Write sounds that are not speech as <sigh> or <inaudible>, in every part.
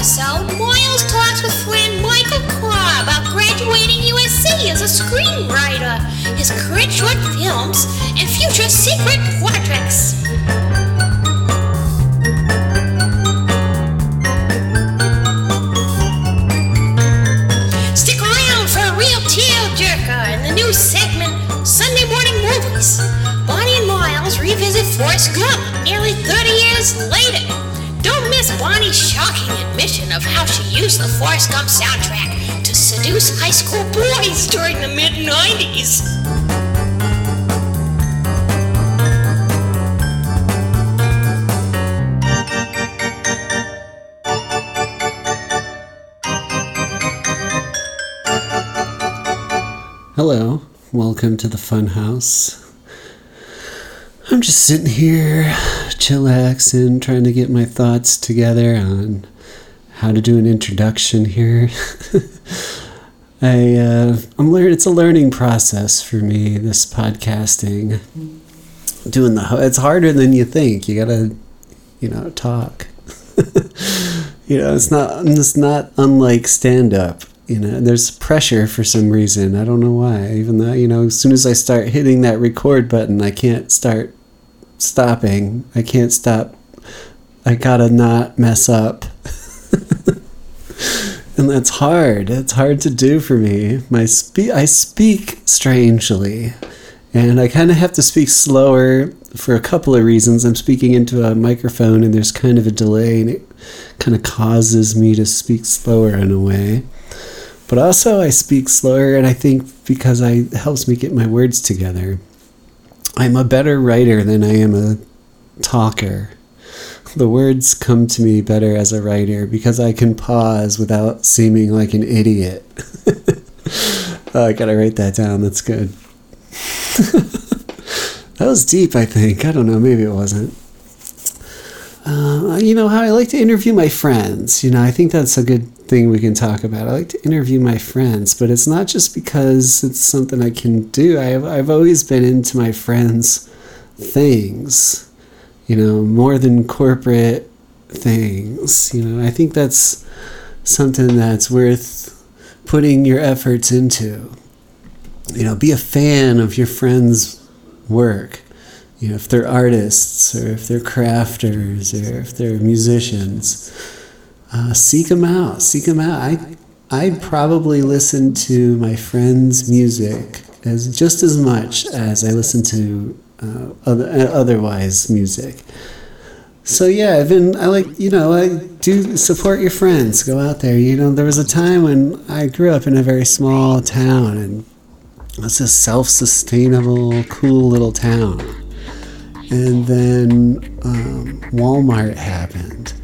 episode, Myles talks with friend Michael Karr about graduating USC as a screenwriter, his current short films, and future secret projects. Stick around for a real tearjerker in the new segment, Sunday Morning Movies. Bonnie and Myles revisit Forrest Gump nearly 30 years later. Don't Bonnie's shocking admission of how she used the Forrest Gump soundtrack to seduce high school boys during the mid 90s. Hello, welcome to the Funhouse. I'm just sitting here, chillaxing, trying to get my thoughts together on how to do an introduction here. <laughs> I uh, I'm learning. It's a learning process for me. This podcasting, doing the it's harder than you think. You gotta, you know, talk. <laughs> you know, it's not it's not unlike stand up. You know, there's pressure for some reason. I don't know why. Even though, you know, as soon as I start hitting that record button, I can't start stopping. I can't stop. I gotta not mess up. <laughs> and that's hard. It's hard to do for me. My spe- I speak strangely. And I kind of have to speak slower for a couple of reasons. I'm speaking into a microphone and there's kind of a delay and it kind of causes me to speak slower in a way. But also I speak slower and I think because I helps me get my words together. I'm a better writer than I am a talker. The words come to me better as a writer because I can pause without seeming like an idiot. <laughs> oh, I gotta write that down. That's good. <laughs> that was deep, I think. I don't know. Maybe it wasn't. Uh, you know how I like to interview my friends. You know, I think that's a good thing we can talk about. I like to interview my friends, but it's not just because it's something I can do. I've I've always been into my friends' things. You know, more than corporate things. You know, I think that's something that's worth putting your efforts into. You know, be a fan of your friends' work you know, if they're artists or if they're crafters or if they're musicians, uh, seek them out. Seek them out. I, I probably listen to my friends' music as just as much as I listen to uh, other, otherwise music. So yeah, I've been. I like you know I do support your friends. Go out there. You know, there was a time when I grew up in a very small town and it's a self-sustainable, cool little town and then um, Walmart happened,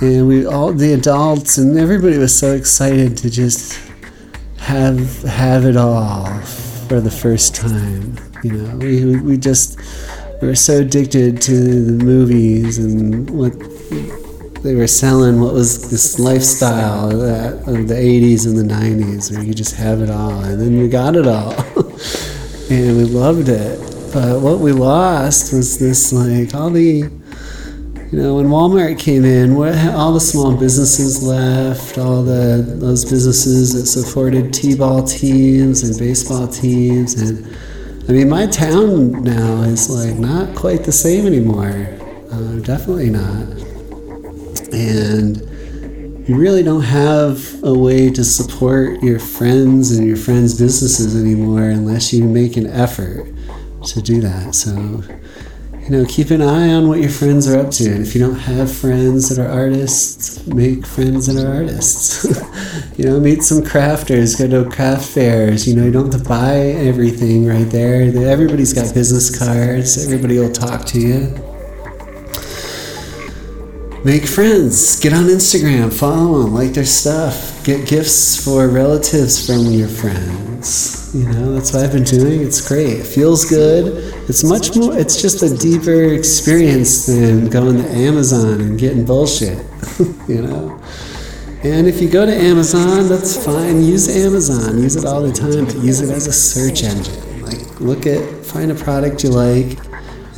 and we all the adults and everybody was so excited to just have have it all for the first time. You know, we we just we were so addicted to the movies and what they were selling. What was this lifestyle that, of the '80s and the '90s, where you just have it all, and then we got it all, <laughs> and we loved it but what we lost was this like all the you know when Walmart came in, what all the small businesses left, all the those businesses that supported t-ball teams and baseball teams, and I mean my town now is like not quite the same anymore. Uh, definitely not, and you really don't have a way to support your friends and your friends' businesses anymore unless you make an effort to do that. So, you know, keep an eye on what your friends are up to. And if you don't have friends that are artists, make friends that are artists. <laughs> you know, meet some crafters, go to craft fairs. You know, you don't have to buy everything right there. Everybody's got business cards, everybody will talk to you. Make friends. Get on Instagram. Follow them. Like their stuff. Get gifts for relatives from your friends. You know, that's what I've been doing. It's great. It feels good. It's much more, it's just a deeper experience than going to Amazon and getting bullshit. <laughs> you know? And if you go to Amazon, that's fine. Use Amazon. Use it all the time, but use it as a search engine. Like, look at, find a product you like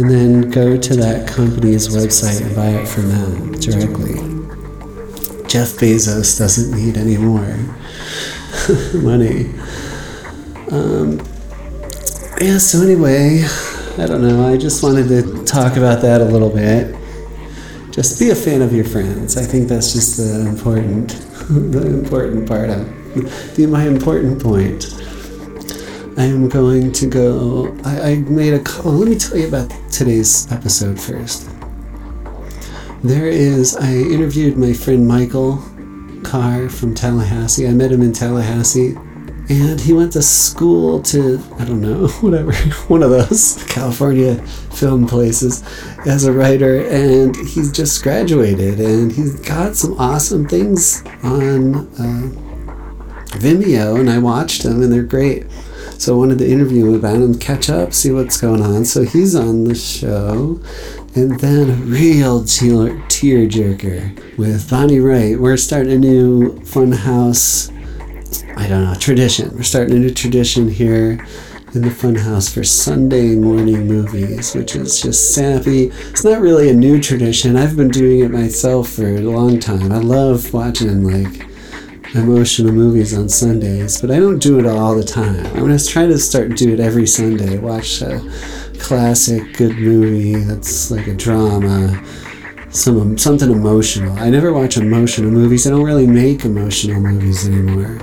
and then go to that company's website and buy it from them directly. Jeff Bezos doesn't need any more <laughs> money. Um, yeah, so anyway, I don't know. I just wanted to talk about that a little bit. Just be a fan of your friends. I think that's just the important, <laughs> the important part of the my important point. I am going to go. I, I made a call. Let me tell you about today's episode first. There is. I interviewed my friend Michael Karr from Tallahassee. I met him in Tallahassee and he went to school to I don't know <laughs> whatever one of those <laughs> California film places as a writer and he's just graduated and he's got some awesome things on uh, Vimeo and I watched them and they're great so I wanted to interview him about him catch up see what's going on so he's on the show and then a real tear, jerker with Bonnie Wright we're starting a new fun house I don't know, tradition. We're starting a new tradition here in the Funhouse for Sunday morning movies, which is just sappy. It's not really a new tradition. I've been doing it myself for a long time. I love watching like emotional movies on Sundays, but I don't do it all the time. I'm gonna try to start do it every Sunday. Watch a classic good movie that's like a drama. Some something emotional. I never watch emotional movies. I don't really make emotional movies anymore.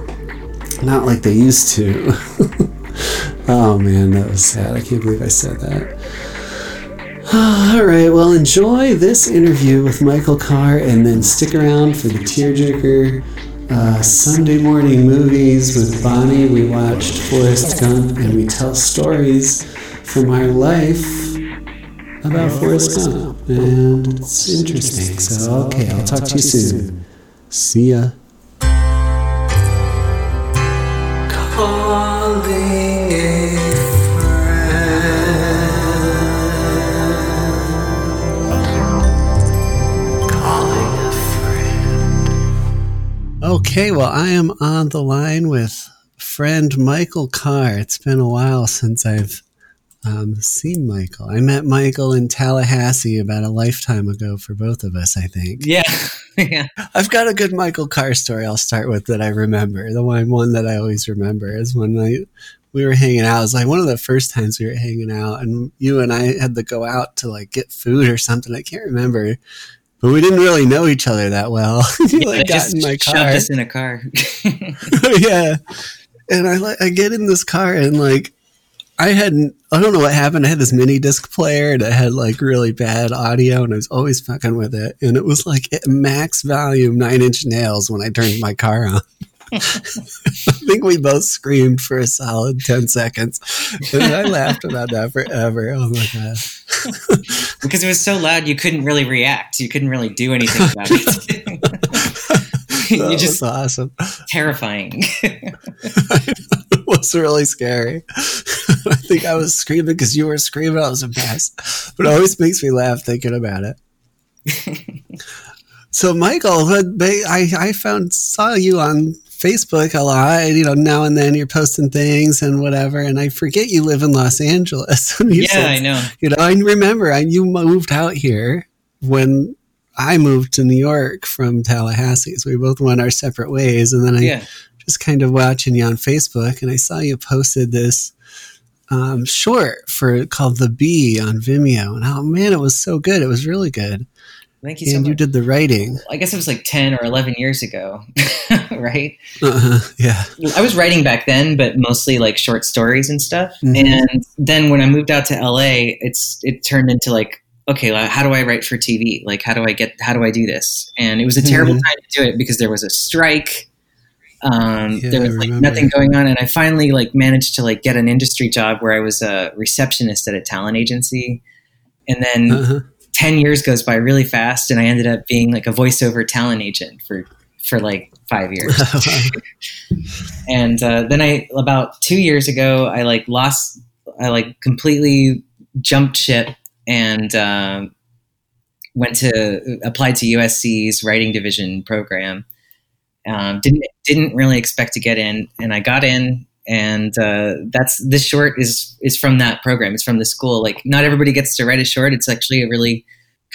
Not like they used to. <laughs> oh man, that was sad. I can't believe I said that. <sighs> All right, well, enjoy this interview with Michael Karr and then stick around for the Tearjerker uh, Sunday morning movies with Bonnie. We watched Forrest Gump and we tell stories from our life about Forrest Gump. And it's interesting. So, okay, I'll talk to you soon. See ya. calling Okay, well, I am on the line with friend Michael Karr. It's been a while since I've um, seen Michael. I met Michael in Tallahassee about a lifetime ago for both of us, I think. Yeah. <laughs> yeah. I've got a good Michael Karr story I'll start with that I remember. The one, one that I always remember is when I, we were hanging out. It was like one of the first times we were hanging out, and you and I had to go out to like get food or something. I can't remember. But we didn't really know each other that well. <laughs> you yeah, like got in my car. Shoved us in a car. <laughs> <laughs> yeah. And I like I get in this car and like I hadn't, I don't know what happened. I had this mini disc player and it had like really bad audio and I was always fucking with it. And it was like max volume nine inch nails when I turned my car on. I think we both screamed for a solid 10 seconds. And I laughed about that forever. Oh my God. Because it was so loud, you couldn't really react. You couldn't really do anything about it. <laughs> you just awesome. Terrifying. <laughs> it was really scary. <laughs> I think I was screaming because you were screaming. I was a mess. But it always makes me laugh thinking about it. so, Michael, I, I found saw you on Facebook a lot. You know, now and then you're posting things and whatever. And I forget you live in Los Angeles. <laughs> yeah, said, I know. You know, I remember I, you moved out here when I moved to New York from Tallahassee. So we both went our separate ways. And then I yeah. just kind of watching you on Facebook and I saw you posted this um, short for called The Bee on Vimeo. And oh man, it was so good. It was really good. Thank you so and much. you did the writing. I guess it was like 10 or 11 years ago, <laughs> right? Uh-huh, yeah. I was writing back then, but mostly like short stories and stuff. Mm-hmm. And then when I moved out to LA, it's it turned into like okay, how do I write for TV? Like, how do I get, how do I do this? And it was a terrible mm-hmm. time to do it because there was a strike. Um, yeah, there was like nothing going on. And I finally like managed to like get an industry job where I was a receptionist at a talent agency. And then uh-huh. 10 years goes by really fast. And I ended up being like a voiceover talent agent for, for like five years. <laughs> and, uh, then I, about two years ago, I like lost, I like completely jumped ship and um, went to applied to USC's writing division program. Um, didn't didn't really expect to get in, and I got in, and uh, that's this short is is from that program. It's from the school. Like not everybody gets to write a short. It's actually a really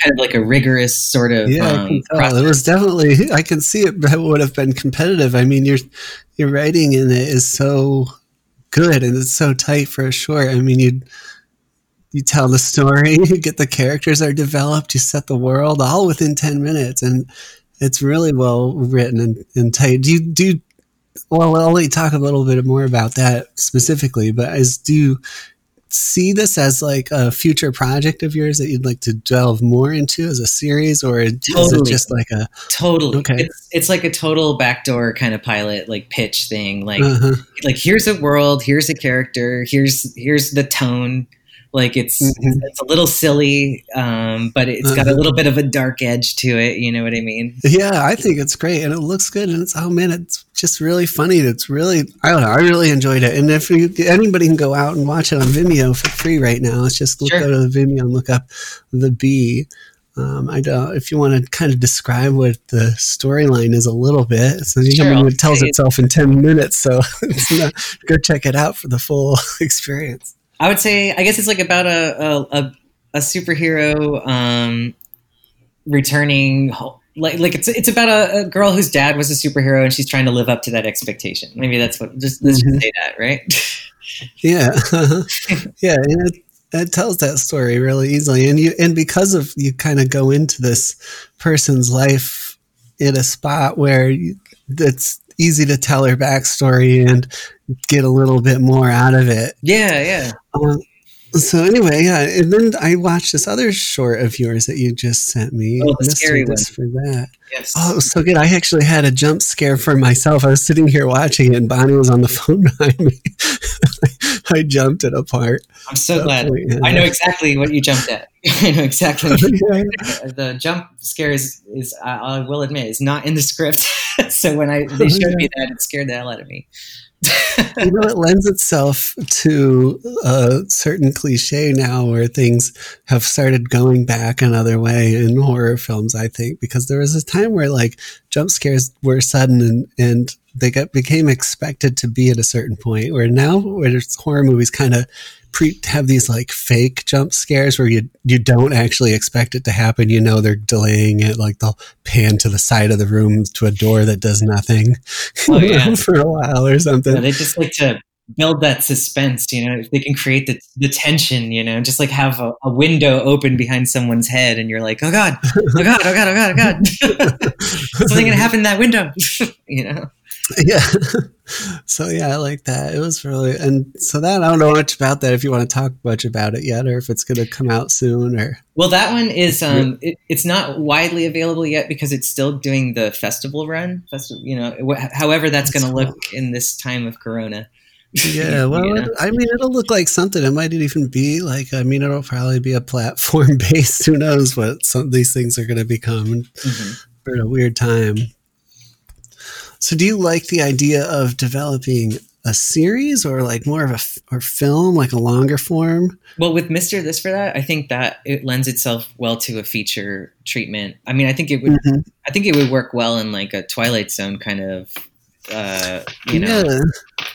kind of like a rigorous sort of Yeah, um. It was definitely. <laughs> I can see it. Would have been competitive. I mean, your your writing in it is so good and it's so tight for a short. I mean, you you tell the story, <laughs> you get the characters are developed, you set the world all within ten minutes, and it's really well written and, and tight. Do you do? You, well, I'll let you talk a little bit more about that specifically. But as do you see this as like a future project of yours that you'd like to delve more into as a series, or is it Totally. just like a totally Okay. it's, it's like a total backdoor kind of pilot like pitch thing like uh-huh. like here's a world here's a character here's here's the tone like it's Mhm. it's a little silly um, but it's got a Uh-huh. little bit of a dark edge to it you know what i mean Yeah, I think it's great and it looks good and it's oh man, it's just really funny. It's really I don't know, I really enjoyed it. And if you, anybody can go out and watch it on Vimeo for free right now, it's just look Sure. go to the Vimeo and look up the bee. Um, I don't. If you want to kind of describe what the storyline is a little bit, so Sure, I mean, it tells itself in ten minutes. So <laughs> not, go check it out for the full <laughs> experience. I would say i guess it's like about a a, a, a superhero um, returning like like it's it's about a, a girl whose dad was a superhero and she's trying to live up to that expectation. Maybe that's what just let's just say that right? Yeah, <laughs> yeah, it, it tells that story really easily, and you and because of you kind of go into this person's life in a spot where you, it's easy to tell her backstory and get a little bit more out of it. yeah yeah Um, so anyway, yeah, and then I watched this other short of yours that you just sent me. Oh, the scary this for that. yes Oh, it was so good. I actually had a jump scare for myself. I was sitting here watching it, and Bonnie was on the <laughs> phone behind me. <laughs> I jumped it apart. i'm so glad Yeah. I know exactly what you jumped at. <laughs> I know exactly. Yeah. the jump scare is, is I, I will admit, is not in the script. So when I they <laughs> showed me that, it scared the hell out of me. you know, it lends itself to a certain cliche now where things have started going back another way in horror films, I think, because there was a time where like jump scares were sudden and, and they got became expected to be at a certain point where now where horror movies kind of pre have these like fake jump scares where you you don't actually expect it to happen you know they're delaying it like they'll pan to the side of the room to a door that does nothing <laughs> Oh, yeah. <laughs> for a while or something Yeah, they just like to build that suspense, you know, if they can create the, the tension, you know, just like have a, a window open behind someone's head and you're like, oh God, oh God, oh God, oh God, oh God. <laughs> Something gonna happen in that window, you know? <laughs> yeah. So yeah i like that. It was really and so that i don't know much about that if you want to talk much about it yet or if it's going to come out soon or Well, that one is um, it, it's not widely available yet because it's still doing the festival run. Festival, you know, wh- however that's going to look in this time of Corona. <laughs> yeah well it, i mean it'll look like something. It might even be like i mean it'll probably be a platform <laughs> based. Who knows what some of these things are going to become Mhm. for a weird time so do you like the idea of developing a series or like more of a f- or film like a longer form Well, with Mister This for That, I think that it lends itself well to a feature treatment. I mean, I think it would. Mhm. I think it would work well in like a Twilight Zone kind of. Uh, you know, yeah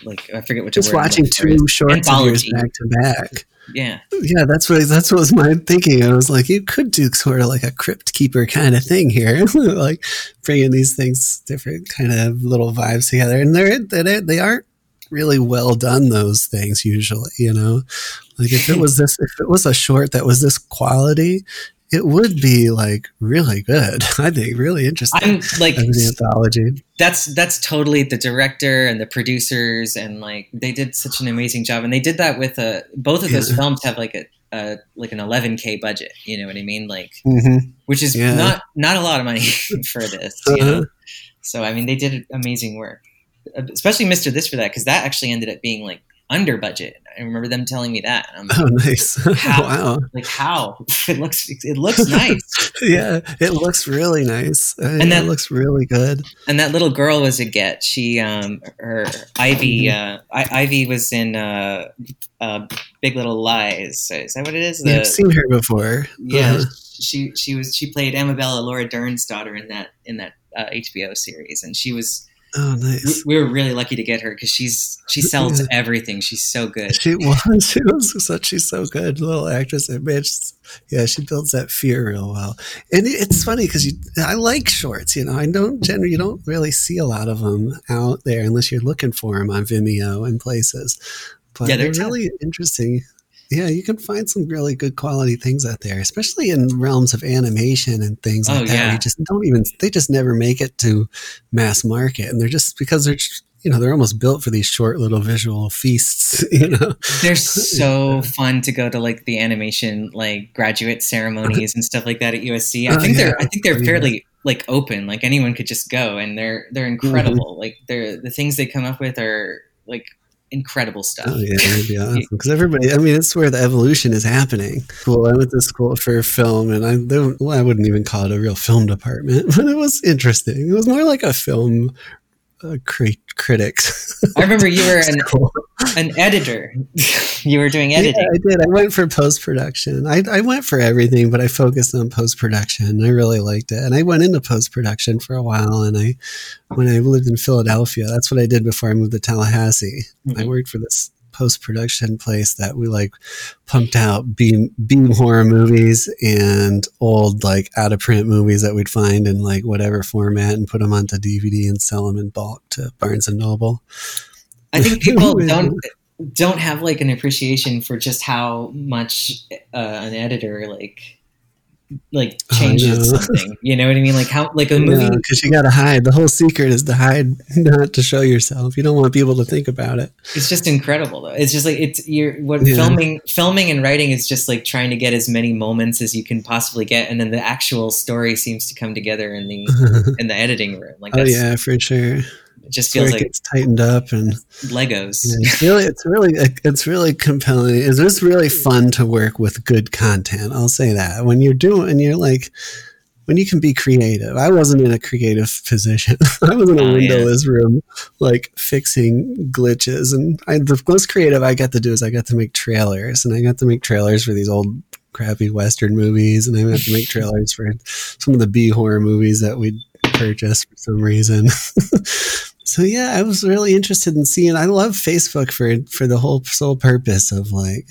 like I forget what just watching two shorts of yours Anthology. back to back Yeah, Yeah, that's what that's what was my thinking. I was like, you could do sort of like a crypt keeper kind of thing here, <laughs> like bringing these things different kind of little vibes together, and they're they they aren't really well done. Those things usually, you know, like if it was <laughs> this, if it was a short that was this quality, it would be like really good. <laughs> I think really interesting. I'm like an anthology. that's that's totally the director and the producers and like they did such an amazing job and they did that with a both of those Yeah. films have like a, a like an 11k budget you know what i mean like Mm-hmm. which is Yeah. not not a lot of money <laughs> for this you know Uh-huh. so i mean they did amazing work especially mr this for that because that actually ended up being like under budget i remember them telling me that and i'm Oh, <laughs> nice! How? <laughs> wow. like how <laughs> it looks it looks nice yeah, it looks really nice. And and that- looks really good. and that little girl was a get. She, um, her Ivy, Mm-hmm. uh, I, Ivy was in uh, uh, Big Little Lies. Is that what it is? yeah, I've seen her before. yeah, Uh-huh. she she was she played Amabella Laura Dern's daughter in that in that uh, HBO series, and she was Oh, nice. We, we were really lucky to get her because she's she sells yeah. everything. She's so good. She was. <laughs> She was such. She's so good, little actress. And man, yeah, she builds that fear real well. And it's funny because you, I like shorts. You know, I don't generally, you don't really see a lot of them out there unless you're looking for them on Vimeo and places. But yeah, they're, they're really interesting yeah, you can find some really good quality things out there, especially in realms of animation and things like oh, that. Yeah. You just don't even they just never make it to mass market, and they're just because they're you know they're almost built for these short little visual feasts. <laughs> You know, they're <laughs> so fun to go to like the animation like graduate ceremonies and stuff like that at USC. I oh, think yeah. they're I think they're fairly like open, like anyone could just go, and they're they're mm-hmm. incredible. Mm-hmm. Like they're the things they come up with are like incredible stuff. Oh, yeah, that'd be <laughs> awesome. Because everybody, I mean, it's where the evolution is happening. Well, I went to school for film, and I, well, I wouldn't even call it a real film department, <laughs> but it was interesting. It was more like a film uh, crit- critics. I remember you were an. <laughs> an editor. <laughs> you were doing editing. Yeah, I did. I went for post production. I, I went for everything, but I focused on post production. I really liked it, and I went into post production for a while. And I, when I lived in Philadelphia, that's what I did before I moved to Tallahassee. Mm-hmm. I worked for this post production place that we like pumped out beam beam horror movies and old like out of print movies that we'd find in like whatever format and put them onto DVD and sell them in bulk to Barnes and Noble. I think <laughs> people don't don't have like an appreciation for just how much uh, an editor like like oh, changes oh, something. You know what I mean? Like how like a movie because you got to hide. The whole secret is to hide, <laughs> not to show yourself. You don't want people to think about it. It's just incredible though. It's just like it's you're what yeah. filming filming and writing is just like trying to get as many moments as you can possibly get, and then the actual story seems to come together in the <laughs> in the editing room. Like oh yeah, for sure. It just feels like it's tightened up and Legos. Yeah, it's really, it's really, it's really compelling. It's just really fun to work with good content. I'll say that when you're doing, and you're like, when you can be creative. I wasn't in a creative position. <laughs> I was in a oh, windowless yeah. room, like fixing glitches. And I, the most creative I got to do is I got to make trailers, and I got to make trailers for these old crappy Western movies, and I got to make <laughs> trailers for some of the B horror movies that we'd purchased for some reason. <laughs> so yeah, I was really interested in seeing. I love Facebook for for the whole sole purpose of like,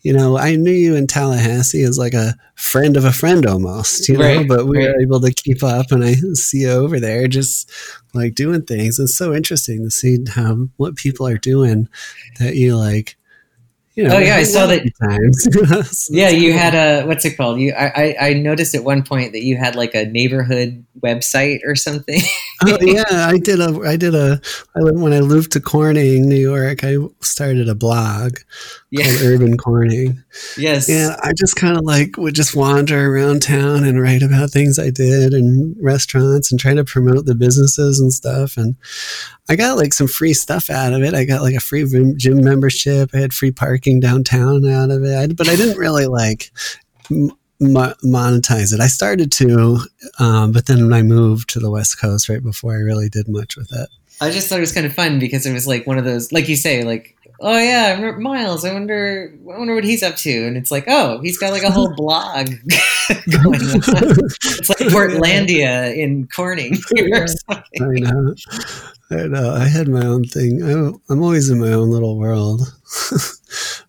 you know, I knew you in Tallahassee as like a friend of a friend almost, you know, but we right. were able to keep up, and I see you over there just like doing things. It's so interesting to see how what people are doing that you like you know, oh yeah, I saw that. Times. <laughs> yeah, you had a what's it called? You, I, I noticed at one point that you had like a neighborhood website or something. oh yeah, I did a, I did a, I, when I moved to Corning, New York, I started a blog yeah. called Urban Corning. Yes, and I just kind of like would just wander around town and write about things I did and restaurants and try to promote the businesses and stuff. And I got like some free stuff out of it. I got like a free gym membership. I had free parking downtown out of it, I, but I didn't really like m- monetize it. I started to, um, but then I moved to the West Coast right before I really did much with it. I just thought it was kind of fun because it was like one of those, like you say, like oh yeah, Myles. I wonder, I wonder what he's up to. And it's like, oh, he's got like a whole blog <laughs> going on. It's like Portlandia in Corning. <laughs> I know. I know. I had my own thing. I, I'm always in my own little world. <laughs>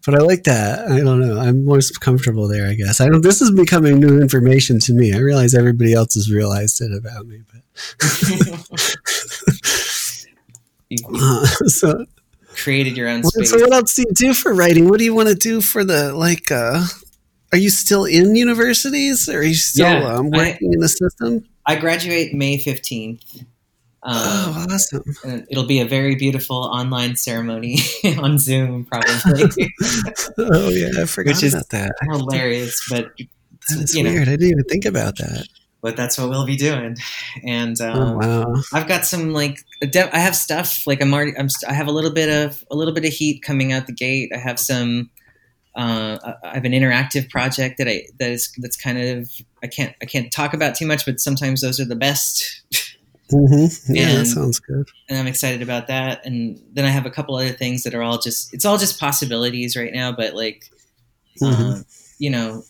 but I like that. I don't know. I'm most comfortable there, I guess. I don't. This is becoming new information to me. I realize everybody else has realized it about me, but uh, so created your own space. So what else do you do for writing? What do you want to do for the like? uh Are you still in universities? Or are you still yeah, um, working I, in the system? I graduate May fifteenth. Um, oh, awesome! it'll be a very beautiful online ceremony <laughs> on Zoom, probably. <laughs> oh yeah, I forgot Which about that. Hilarious, but that is weird. Know, I didn't even think about that but that's what we'll be doing. And oh, um, oh, wow. I've got some like I have stuff like I'm already I'm I have a little bit of a little bit of heat coming out the gate. I have some. Uh, I have an interactive project that I that is that's kind of I can't I can't talk about too much, but sometimes those are the best. Mm-hmm. Yeah, and, that sounds good. And I'm excited about that. And then I have a couple other things that are all just it's all just possibilities right now, but like, mm-hmm. uh, you know,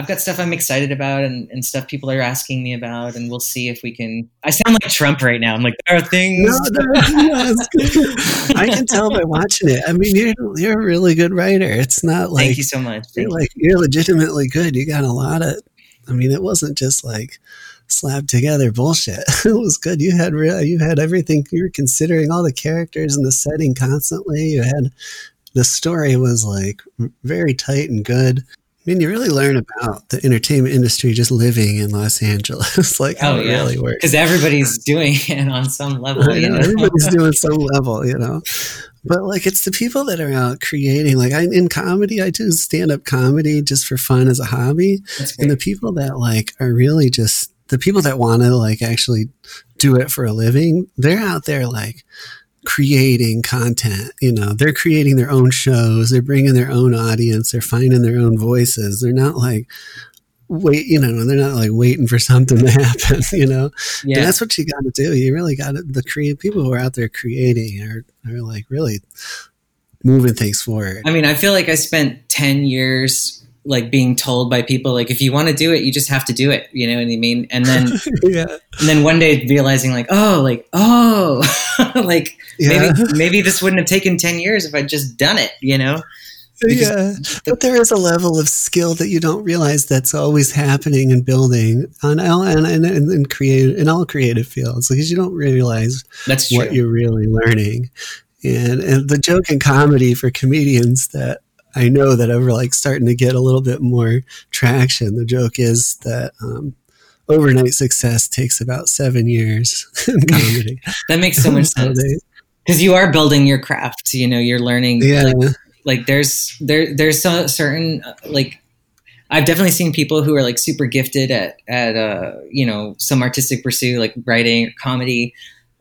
I've got stuff I'm excited about and, and stuff people are asking me about, and we'll see if we can. I sound like Trump right now. I'm like, there are things. No, no, I can tell by watching it. I mean, you're you're a really good writer. It's not like Thank you so much. you're like you're legitimately good. You got a lot of. I mean, it wasn't just like slapped together bullshit. <laughs> it was good. You had real. You had everything. You were considering all the characters and the setting constantly. You had the story was like very tight and good. I mean, you really learn about the entertainment industry just living in Los Angeles, <laughs> like how Oh, it yeah. really works. because everybody's doing <laughs> it on some level. You know, know? everybody's <laughs> doing some level, you know. But like, it's the people that are out creating. Like, I in comedy, I do stand up comedy just for fun as a hobby, and the people that like are really just the people that want to like actually do it for a living. They're out there like creating content. You know, they're creating their own shows. They're bringing their own audience. They're finding their own voices. They're not like wait, you know, they're not like waiting for <laughs> something to happen. You know. And Yeah. that's what you got to do. You really got to, the create people who are out there creating are, are like really moving things forward. I mean, I feel like I spent 10 years like being told by people like if you want to do it you just have to do it you know what i mean and then <laughs> yeah. and then one day realizing like oh like oh <laughs> like Yeah. maybe <laughs> maybe this wouldn't have taken 10 years if i'd just done it you know yeah. But there is a level of skill that you don't realize that's always happening and building on all and, and, and, and create in all creative fields because you don't realize that's true what you're really learning. And and the joke in comedy for comedians that I know that are like starting to get a little bit more traction. The joke is that um, overnight success takes about seven years <laughs> <laughs> in comedy. that makes so much <laughs> sense because you are building your craft you know you're learning yeah, like, like there's there there's so certain uh, like I've definitely seen people who are like super gifted at at uh you know some artistic pursuit like writing or comedy,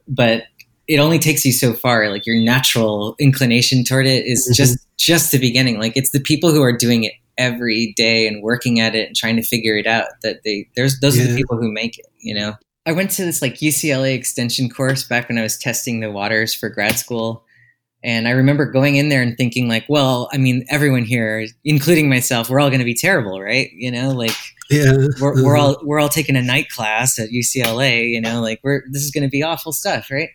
but it only takes you so far. Like your natural inclination toward it is Mhm. just just the beginning. Like it's the people who are doing it every day and working at it and trying to figure it out that they there's those are the people who make it. You know. I went to this like UCLA extension course back when I was testing the waters for grad school. And I remember going in there and thinking like, well, I mean, everyone here, including myself, we're all going to be terrible, right? You know, like yeah. we're, we're Mhm. all we're all taking a night class at UCLA. You know, like we're this is going to be awful stuff, right?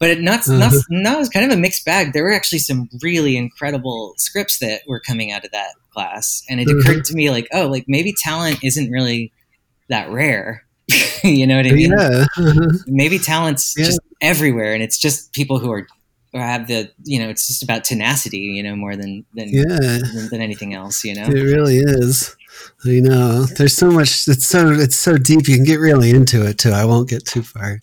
But it not not mm-hmm. no, it was kind of a mixed bag. There were actually some really incredible scripts that were coming out of that class, and it occurred mm-hmm. to me like, oh, like maybe talent isn't really that rare. <laughs> you know what I mean? yeah. <laughs> Maybe talent's Yeah. just everywhere and it's just people who are or have the you know it's just about tenacity you know more than than Yeah. than, than anything else you know It really is. I know. There's so much. It's so it's so deep. You can get really into it too. I won't get too far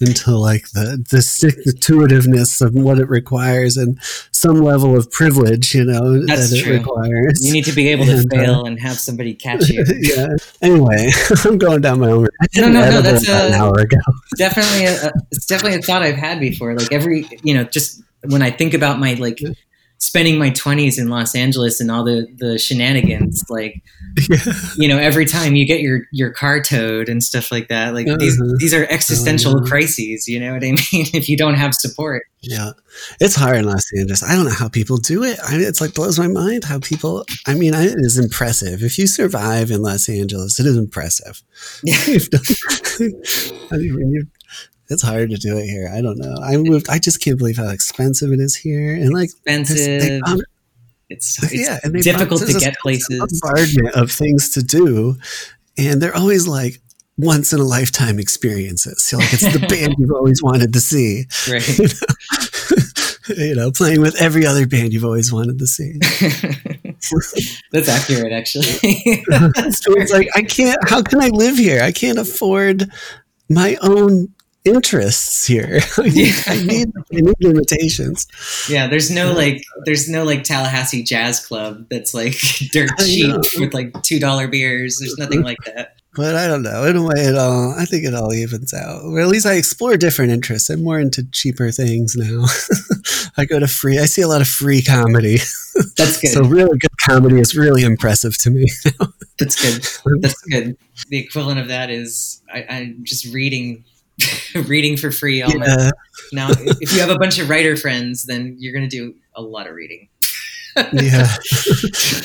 into like the the intuitiveness of what it requires and some level of privilege. You know That's that true. it requires. you need to be able to And, uh, fail and have somebody catch you <laughs> yeah. Anyway, <laughs> I'm going down my own. No, no, no, that's about an hour ago. definitely a, a- it's definitely a thought i've had before like every you know just when i think about my like spending my 20s in los angeles and all the the shenanigans like Yeah. <laughs> you know every time you get your your car towed and stuff like that like these Uh-huh. these are existential Uh-huh. crises you know what i <laughs> mean if you don't have support Yeah, it's hard in Los Angeles. I don't know how people do it. I it's like blows my mind how people. I mean, I, it is impressive. If you survive in Los Angeles, it is impressive. You've <laughs> I mean, it's hard to do it here. I don't know. I moved. I just can't believe how expensive it is here, and like expensive they found- it's, it's yeah, and difficult to get places. Bombardment of things to do, and they're always like once in a lifetime experiences. So like it's the <laughs> band you've always wanted to see. Right. <laughs> you know, <laughs> you know, playing with every other band you've always wanted to see. That's accurate, actually. so it's like I can't. How can I live here? I can't afford my own interests here. <laughs> I need, I need, I need limitations. yeah, there's no like, there's no like Tallahassee Jazz Club that's like <laughs> dirt cheap with like two dollar beers. There's nothing like that. But I don't know. In a way, it all. I think it all evens out. Or at least I explore different interests. I'm more into cheaper things now. <laughs> I go to free. I see a lot of free comedy. That's good. So really good comedy is really impressive to me. That's good. That's good. The equivalent of that is I, I'm just reading, <laughs> reading for free. All my, yeah. <laughs> now, if you have a bunch of writer friends, then you're going to do a lot of reading. <laughs> yeah,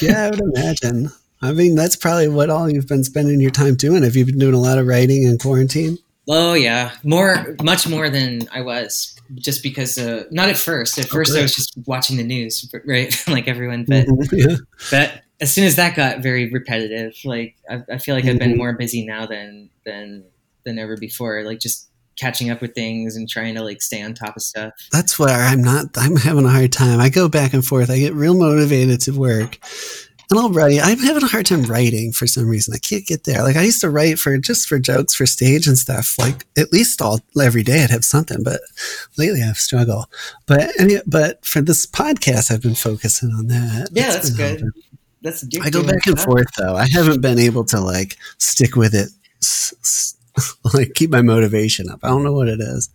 yeah, I would imagine. I mean, that's probably what all you've been spending your time doing. Have you been doing a lot of writing in quarantine? Oh yeah, more, much more than I was. Just because, uh, not at first. At first, I was just watching the news, right, like everyone. But, Mhm, yeah. but as soon as that got very repetitive, like I, I feel like I've been Mhm. more busy now than than than ever before. Like just catching up with things and trying to like stay on top of stuff. That's where I'm not. I'm having a hard time. I go back and forth. I get real motivated to work, and I'll write. I'm having a hard time writing for some reason. I can't get there. Like I used to write for just for jokes for stage and stuff. Like at least all every day I'd have something. But lately I've struggled. But any, but for this podcast, I've been focusing on that. Yeah, That's that's good. helping. That's I go back and stuff. forth though. I haven't been able to like stick with it, s- <laughs> like keep my motivation up. I don't know what it is,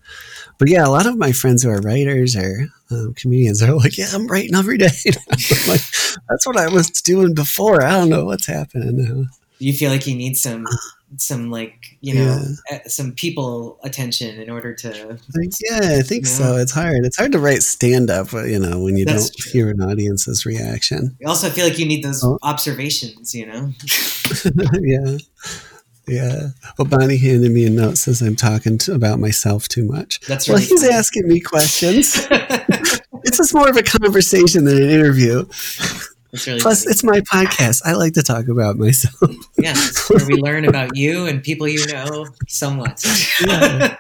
but yeah, a lot of my friends who are writers or um, comedians are like, "Yeah, I'm writing every day." <laughs> Like, that's what I was doing before. I don't know what's happening now. You feel like you need some some like you know uh, some people attention in order to Like, yeah, I think so. It's hard. It's hard to write stand up, you know, when you That's don't true. hear an audience's reaction. I also feel like you need those Oh. observations, you know? <laughs> yeah. Yeah. Well, Bonnie handed me a note says I'm talking to, about myself too much. That's right. Well, he's asking me questions. <laughs> This is more of a conversation than an interview. Really Plus, funny. it's my podcast. I like to talk about myself. yeah, where we learn about you and people you know somewhat. Yeah.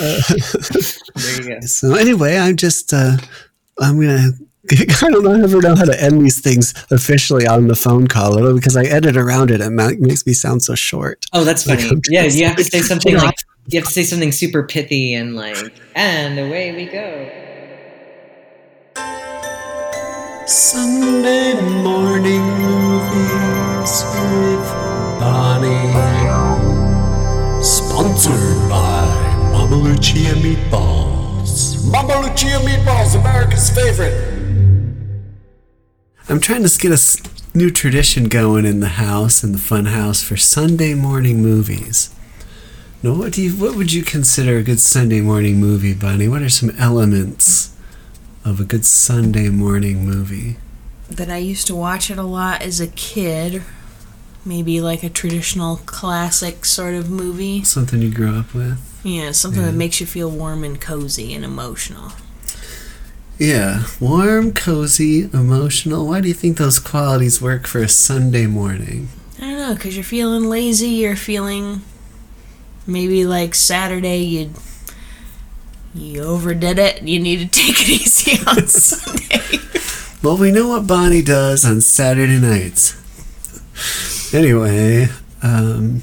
Uh, <laughs> there you go. so anyway, I'm just uh, I'm gonna. <laughs> I don't ever know how to end these things officially on the phone call because I edit around it. It makes me sound so short. Oh, that's funny. I'm Yeah, you have to say <laughs> something like you have to say something super pithy and like, and away we go. Sunday morning movies with Bonnie. Sponsored by Mama Lucia Meatballs. Mama Lucia Meatballs, America's favorite. I'm trying to get a new tradition going in the house, in the fun house, for Sunday morning movies. Now, what do you, what would you consider a good Sunday morning movie, Bunny? What are some elements of a good Sunday morning movie? that I used to watch it a lot as a kid. Maybe like a traditional classic sort of movie. Something you grew up with? Yeah, something Yeah. that makes you feel warm and cozy and emotional. Yeah, warm, cozy, emotional. Why do you think those qualities work for a Sunday morning? I don't know, because you're feeling lazy, you're feeling maybe like Saturday you you overdid it, you need to <laughs> take it easy on <laughs> Sunday. Well, we know what Bonnie does on Saturday nights. Anyway, um,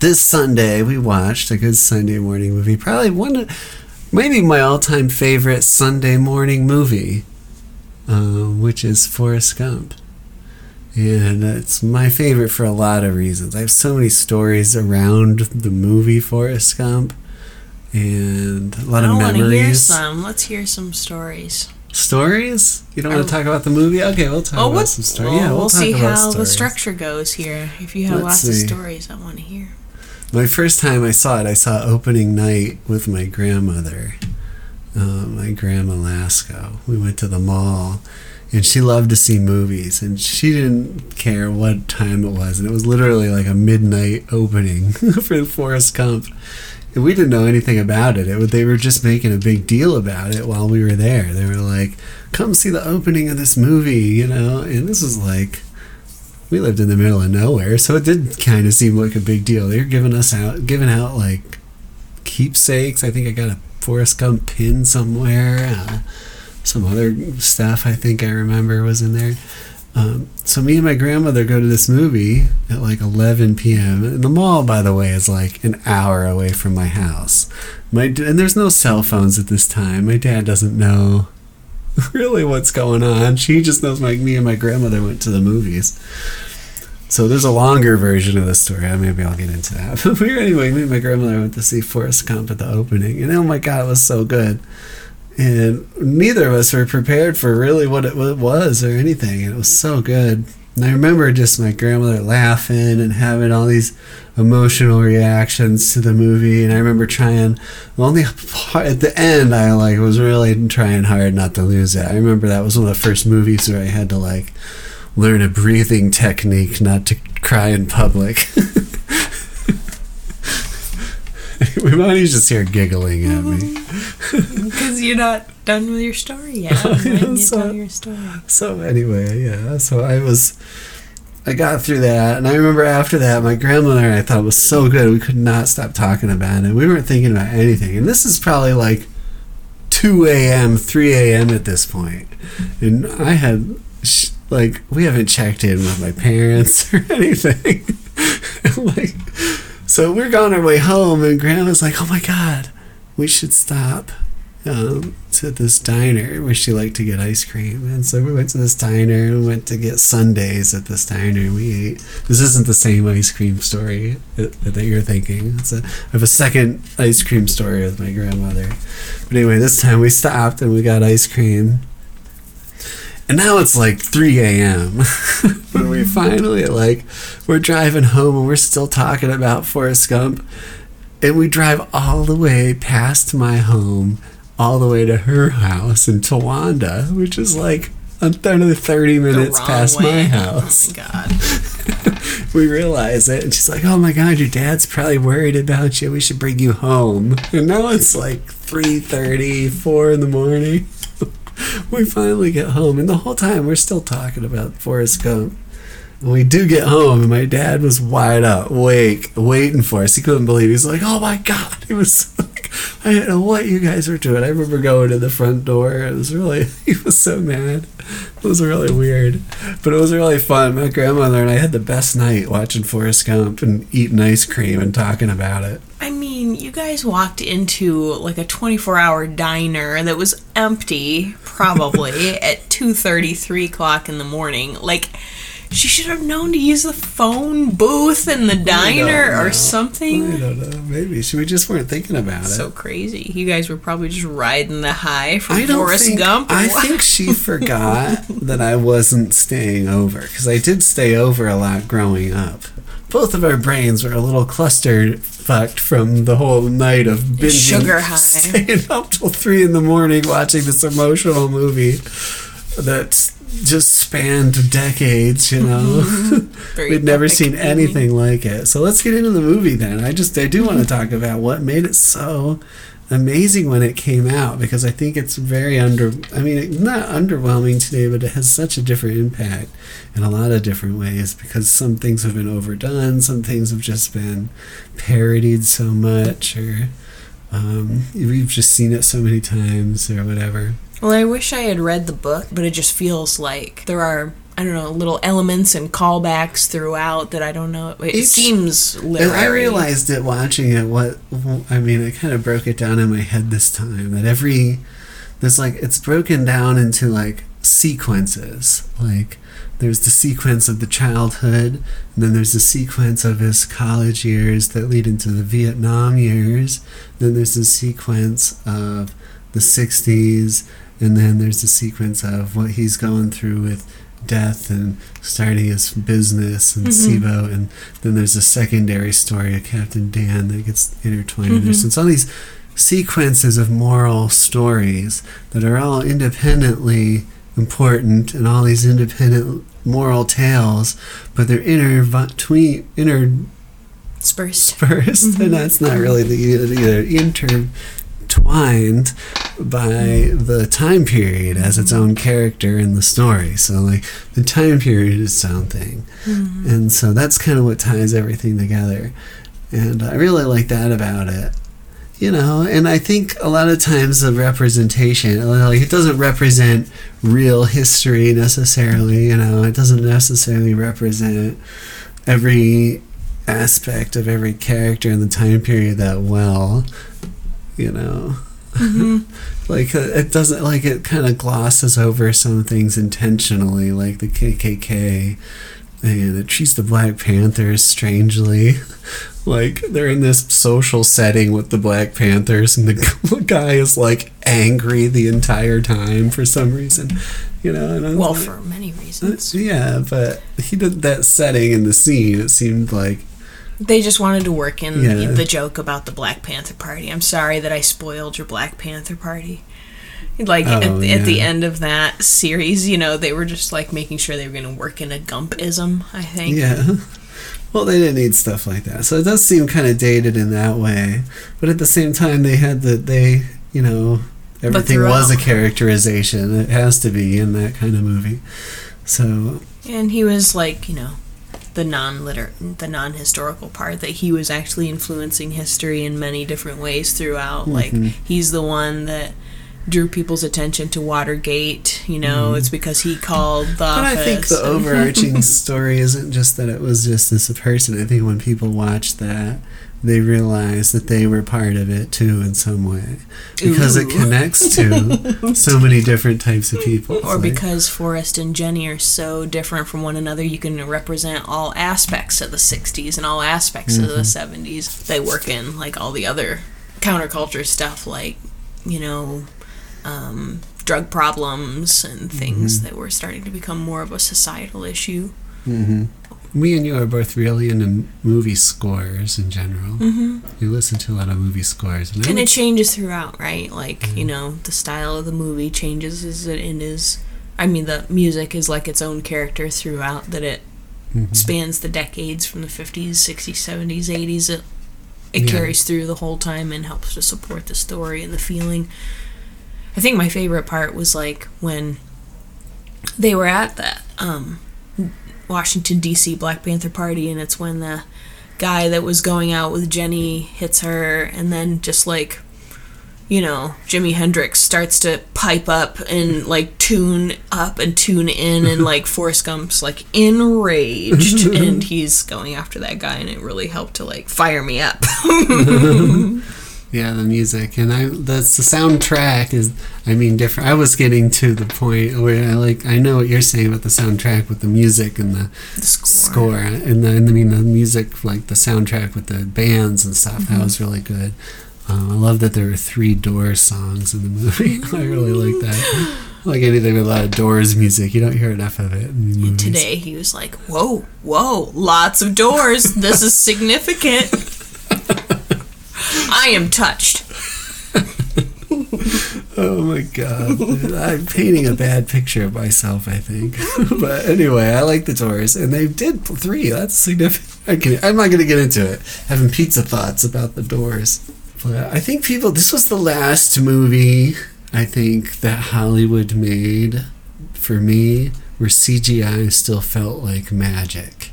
this Sunday we watched a good Sunday morning movie. Probably one, of, maybe my all-time favorite Sunday morning movie, uh, which is Forrest Gump. And it's my favorite for a lot of reasons. I have so many stories around the movie Forrest Gump, and a lot I of want to hear memories. some. Let's hear some stories. Stories? You don't want Oh. to talk about the movie? Okay, we'll talk Oh, about some stories. Well, yeah, we'll, we'll see how the structure goes here. If you have Let's lots of stories, I want to hear. My first time I saw it, I saw opening night with my grandmother, uh, my grandma Lasco. We went to the mall, and she loved to see movies, and she didn't care what time it was, and it was literally like a midnight opening <laughs> for Forrest Gump. And we didn't know anything about it. it. They were just making a big deal about it while we were there. They were like, "Come see the opening of this movie," you know. And this was like we lived in the middle of nowhere, so it did kind of seem like a big deal. They're giving us out, giving out like keepsakes. I think I got a Forrest Gump pin somewhere. Uh, some other stuff I think I remember was in there. Um, so me and my grandmother go to this movie at like 11 p.m. And the mall, by the way, is like an hour away from my house. My and there's no cell phones at this time. My dad doesn't know <laughs> really what's going on. She just knows my me and my grandmother went to the movies. So there's a longer version of the story. Maybe I'll get into that. <laughs> But we were anyway. Me and my grandmother went to see Forrest Gump at the opening, and oh my god, it was so good. And neither of us were prepared for really what it was or anything. It was so good. And I remember just my grandmother laughing and having all these emotional reactions to the movie. And I remember trying, only part at the end, I like was really trying hard not to lose it. I remember that was one of the first movies where I had to like learn a breathing technique not to cry in public. <laughs> <laughs> Bonnie's just here giggling at me. <laughs> Because you're not done with your story yet. <laughs> You so- tell your story. So anyway, yeah. So I was, I got through that, and I remember after that, my grandmother and I thought it was so good. We could not stop talking about it. We weren't thinking about anything, and this is probably like two a.m., three a.m. at this point. point, and I had sh- like we haven't checked in with my parents or anything. like, so we're on our way home, and Grandma's like, "Oh my god, we should stop." um, to this diner where she liked to get ice cream. And so we went to this diner and went to get sundaes at this diner. We ate. This isn't the same ice cream story that, that you're thinking. A, I have a second ice cream story with my grandmother. But anyway, this time we stopped and we got ice cream. And now it's like 3 a.m. <laughs> when we finally like we're driving home and we're still talking about Forrest Gump. And we drive all the way past my home all the way to her house in Tawanda, which is like another 30 The minutes past way. my house. Oh my god. <laughs> We realize it, and she's like, "Oh my god, your dad's probably worried about you. We should bring you home." And now it's like 3:30, 4 in the morning. <laughs> we finally get home, and the whole time we're still talking about Forrest Gump. And we do get home, and my dad was wide up, awake, waiting for us. He couldn't believe. It. He's like, "Oh my god!" He was "I don't know what you guys were doing." I remember going to the front door. It was really, <laughs> he was so mad. It was really weird, but it was really fun. My grandmother and I had the best night watching Forrest Gump and eating ice cream and talking about it. I mean, you guys walked into like a 24-hour diner that was empty, probably <laughs> at 2:30, 3 o'clock in the morning. Like, she should have known to use the phone booth in the diner or I something. don't know. Maybe she, we just weren't thinking about it. So crazy. You guys were probably just riding the high from I Forrest think, Gump. I what? think she <laughs> forgot that I wasn't staying over because I did stay over a lot growing up. Both of our brains were a little clustered fucked from the whole night of binging, Sugar high. staying up till three in the morning watching this emotional movie that just spanned decades. You know, <laughs> Very we'd never seen movie. anything like it. So let's get into the movie then. I just I do want to <laughs> talk about what made it so amazing when it came out because I think it's very under I mean not underwhelming today but it has such a different impact in a lot of different ways because some things have been overdone some things have just been parodied so much or um, we've just seen it so many times or whatever Well, I wish I had read the book, but it just feels like there are I don't know little elements and callbacks throughout that I don't know. It Each- seems literary. I realized it watching it. What I mean, I kind of broke it down in my head this time. That every there's like it's broken down into like sequences. Like there's the sequence of the childhood, and then there's the sequence of his college years that lead into the Vietnam years. Then there's the sequence of the '60s, and then there's the sequence of what he's going through with death and starting his business and mm-hmm. SIBO, and then there's a secondary story of Captain Dan that gets intertwined. In there. So it's all these sequences of moral stories that are all independently important and all these independent moral tales, but they're intertwined, Spurs. interspersed, and mm-hmm. that's not really the either intertwined by the time period as its own character in the story. So like the time period is its own thing, mm-hmm. and so that's kind of what ties everything together. And I really like that about it. You know, and I think a lot of times the representation, like it doesn't represent real history necessarily, you know, it doesn't necessarily represent every aspect of every character in the time period that well, you know. <laughs> like uh, it doesn't like it kind of glosses over some things intentionally, like the KKK, and it treats the Black Panthers strangely. <laughs> like they're in this social setting with the Black Panthers, and <laughs> the guy is like angry the entire time for some reason, you know. And Well, like- for many reasons. yeah, but he did that setting in the scene. It seemed like They just wanted to work in Yeah. the joke about the Black Panther Party. I'm sorry that I spoiled your Black Panther Party. Like Oh, at, the, at the end of that series, you know, they were just like making sure they were going to work in a Gumpism. I think. Yeah. <laughs> Well, they didn't need stuff like that. So it does seem kind of dated in that way. But at the same time, they had the, they, you know, everything was a characterization. It has to be in that kind of movie. So, And he was like, you know, the non-liter, the non-historical part that he was actually influencing history in many different ways throughout. Like mm-hmm. he's the one that drew people's attention to Watergate. You know, mm-hmm. it's because he called the. but I think the overarching <laughs> story isn't just that it was just this person. I think when people watch that, they realize that they were part of it too in some way. Because it connects to <laughs> so many different types of people. Or like- because Forrest and Jenny are so different from one another, you can represent all aspects of the 60s and all aspects of the mm-hmm. 70s. They work in like all the other counterculture stuff, like, you know, um, drug problems and things that were starting to become more of a societal issue. Me and you are both really into movie scores in general. Mm-hmm. You listen to a lot of movie scores, and, And it changes throughout, right? Like, you know, the style of the movie changes as it is. I mean, the music is like its own character throughout, that it spans the decades from the 50s, 60s, 70s, 80s. It, it Yeah. carries through the whole time and helps to support the story and the feeling. I think my favorite part was like when they were at the um, Washington D.C. Black Panther party, and it's when the guy that was going out with Jenny hits her, and then just like you know, Jimi Hendrix starts to pipe up and like tune up and tune in, and <laughs> like Forrest Gump's like enraged, and he's going after that guy, and it really helped to like fire me up. <laughs> yeah, the music, and I that's the soundtrack is. I mean, different. I was getting to the point where I like. I know what you're saying about the soundtrack with the music and the the score. score, and the and I mean the music, like the soundtrack with the bands and stuff. Mm-hmm. That was really good. Um, I love that there were three Doors songs in the movie. <laughs> I really like that. <laughs> Like anything with a lot of Doors music, you don't hear enough of it. Today he was like, "Whoa, whoa, lots of doors. This is significant." <laughs> I am touched. Oh my god. I'm painting a bad picture of myself, I think. <laughs> but anyway, I like the Doors, and they did three. That's significant. <laughs> I can, I'm not going to get into it. Having pizza thoughts about the Doors. But I think people, this was the last movie I think that Hollywood made for me where CGI still felt like magic.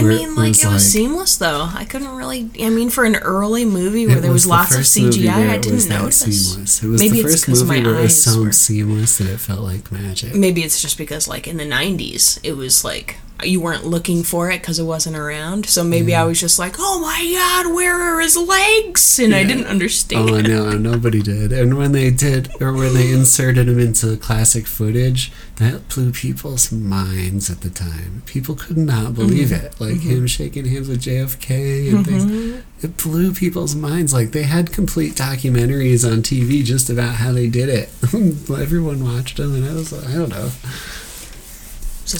I Where mean, like was it was like- seamless though. I couldn't really. I mean, for an early movie where there was, the lots of CGI, I didn't was notice. Seamless. It was Maybe the it's first movie my where it was so were- seamless that it felt like magic. Maybe it's just because, like, in the '90s, it was like you weren't looking for it because it wasn't around. So maybe I was just like, "Oh my god, where are his legs?" And I didn't understand. Oh, I know. <laughs> Nobody did. And when they did, or when they inserted him into classic footage, that blew people's minds at the time. People could not believe Mm-hmm. it. Like him shaking hands with JFK and things. It blew people's minds. Like they had complete documentaries on TV just about how they did it. <laughs> Everyone watched them, and I was like, I don't know.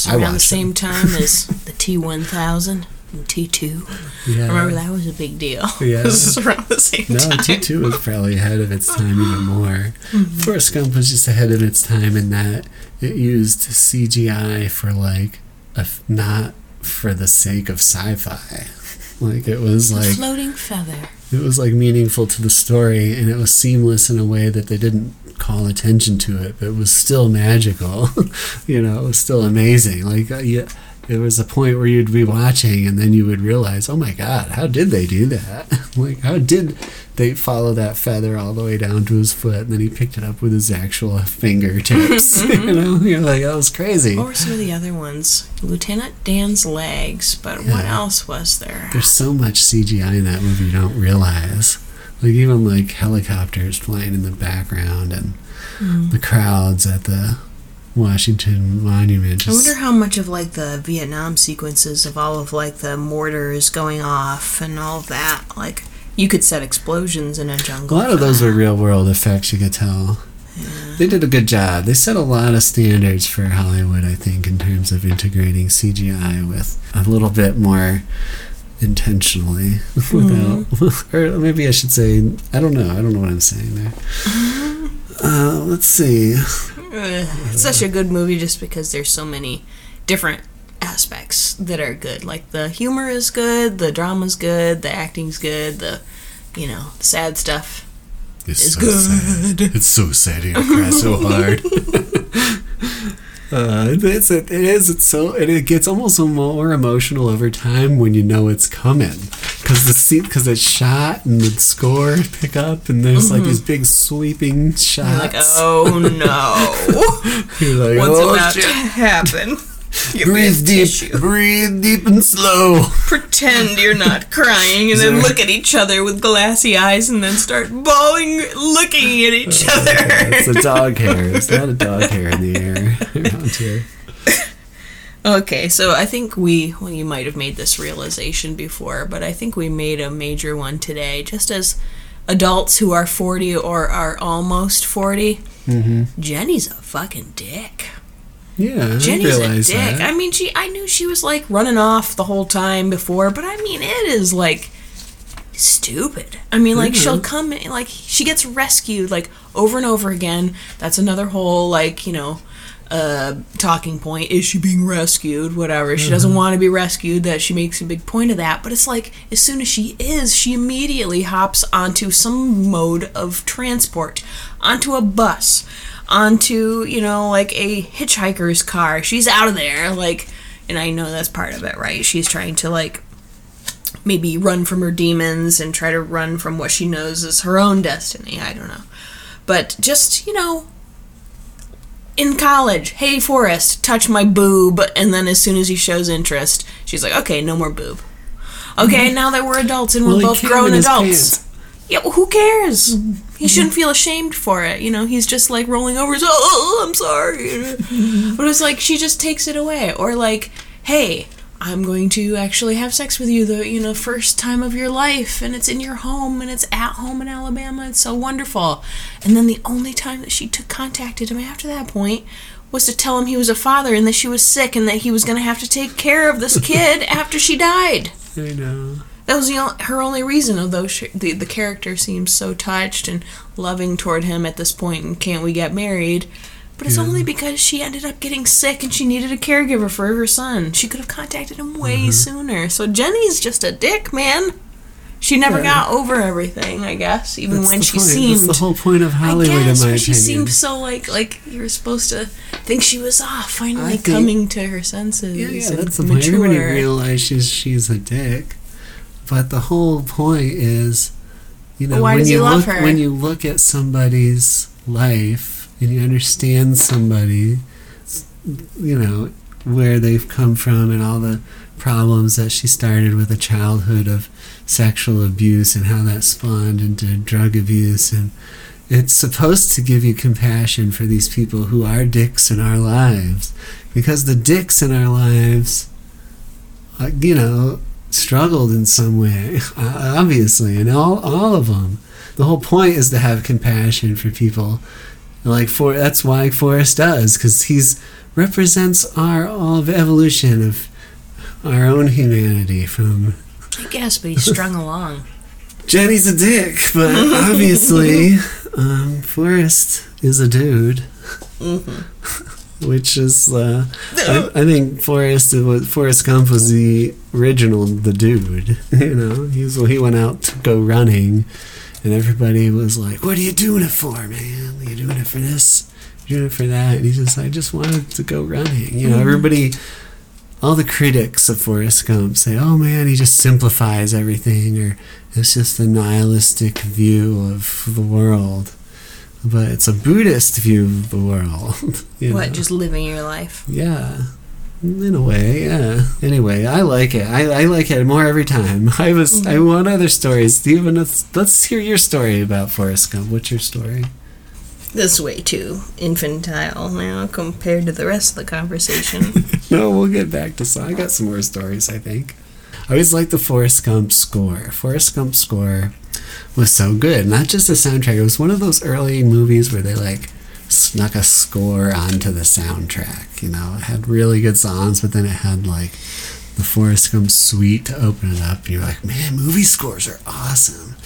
I around the same time as <laughs> the T1000 and T2? Yeah. I remember that was a big deal. <laughs> Yeah. this is around the same No, time. T two was probably ahead of its time even <laughs> more. Mm-hmm. Forrest Gump was just ahead of its time in that it used CGI for like a f not for the sake of sci-fi. Like it was A like floating feather. it was like meaningful to the story, and it was seamless in a way that they didn't call attention to it, but it was still magical. <laughs> you know, it was still amazing. Like uh, yeah. There was a point where you'd be watching, and then you would realize, "Oh my God, how did they do that? <laughs> like, how did they follow that feather all the way down to his foot, and then he picked it up with his actual fingertips? <laughs> you know, you're like, that was crazy. What were some of the other ones? Lieutenant Dan's legs, but what else was there? There's so much CGI in that movie you don't realize. Like even like helicopters flying in the background and Mm. the crowds at the Washington Monument. I wonder how much of like the Vietnam sequences of all of like the mortars going off and all that, like you could set explosions in a jungle. a lot of those that. were real world effects. You could tell. They did a good job. They set a lot of standards for Hollywood, I think, in terms of integrating CGI with a little bit more intentionally <laughs> without <laughs> or maybe I should say I don't know I don't know what I'm saying there Uh, let's see. It's such a good movie just because there's so many different aspects that are good. Like the humor is good, the drama's good, the acting's good, the you know sad stuff. It's It's so good. sad. It's so sad. You cry so hard. <laughs> uh, it's it is it's so and it gets almost more emotional over time when you know it's coming because the scene because it's shot and the score pick up and there's like these mm-hmm. big sweeping shots. You're like, oh no, <laughs> You're like, what's "Oh, about shit." to happen? <laughs> A Breathe deep, tissue. breathe deep and slow. Pretend you're not crying, and then look at each other with glassy eyes, and then start bawling, looking at each oh, other. It's a dog hair. It's not a <laughs> dog hair in the air around here. Okay, so I think we, well, you might have made this realization before, but I think we made a major one today. Just as adults who are 40 or are almost 40, Mm-hmm. Jenny's a fucking dick. Yeah, I Jenny's a dick. that. I mean, she, I knew she was like running off the whole time before, but I mean, it is like stupid. I mean, like Mhm. she'll come, like she gets rescued like over and over again. That's another whole like you know uh, talking point. Is she being rescued? Whatever. She doesn't want to be rescued. That she makes a big point of that. But it's like as soon as she is, she immediately hops onto some mode of transport, onto a bus, onto you know like a hitchhiker's car. She's out of there. Like, and I know that's part of it, right? She's trying to like maybe run from her demons and try to run from what she knows is her own destiny. I don't know. But just, you know, in college, hey, Forrest, touch my boob. And then as soon as he shows interest, she's like, okay, no more boob. Okay, now that we're adults and we're Mm-hmm. Well, both grown adults. Yeah, well, who cares? He shouldn't feel ashamed for it. You know, he's just like rolling over. He's, oh, I'm sorry. <laughs> but it's like she just takes it away. Or like, hey, I'm going to actually have sex with you the you know first time of your life, and it's in your home, and it's at home in Alabama. It's so wonderful. And then the only time that she took contacted him after that point was to tell him he was a father and that she was sick and that he was going to have to take care of this kid <laughs> after she died. I know. That was the, her only reason, although she, the, the character seems so touched and loving toward him at this point and can't we get married? But it's Yeah. only because she ended up getting sick and she needed a caregiver for her son. She could have contacted him way Mm-hmm. sooner. So Jenny's just a dick, man. She never Yeah. got over everything, I guess, even That's when she point. seemed. That's the whole point of Hollywood, I guess, in my she opinion. seemed so like like you were supposed to think she was ah finally think- coming to her senses. Yeah, yeah, that's the point. Everybody realizes she's a dick, but the whole point is, you know, why when you love look her? when you look at somebody's life and you understand somebody, you know, where they've come from and all the problems that she started with a childhood of sexual abuse and how that spawned into drug abuse. And it's supposed to give you compassion for these people who are dicks in our lives because the dicks in our lives uh, you know struggled in some way <laughs> obviously and all all of them the whole point is to have compassion for people like for that's why Forrest does because he's represents our all of evolution of our own humanity from I guess, but he's strung along. <laughs> Jenny's a dick, but <laughs> obviously, um, Forrest is a dude. <laughs> Which is, uh, I, I think Forrest was Forrest Gump was the original the dude. You know, he was he went out to go running, and everybody was like, "What are you doing it for, man? Are you doing it for this? You doing it for that?" And he's just, "I just wanted to go running." You know, mm-hmm. everybody all the critics of Forrest Gump say, "Oh man, he just simplifies everything," or it's just a nihilistic view of the world. But it's a Buddhist view of the world. <laughs> you What, know? just living your life? Yeah. In a way, yeah. Anyway, I like it. I, I like it more every time. <laughs> I was. I want mm-hmm. other stories. Steven, let's let's hear your story about Forrest Gump. What's your story? This way too infantile now compared to the rest of the conversation. <laughs> No, we'll get back to some. I got some more stories, I think. I always liked the Forrest Gump score. Forrest Gump score was so good. Not just the soundtrack. It was one of those early movies where they like snuck a score onto the soundtrack. You know, it had really good songs, but then it had like the Forrest Gump suite to open it up, and you're like, man, movie scores are awesome.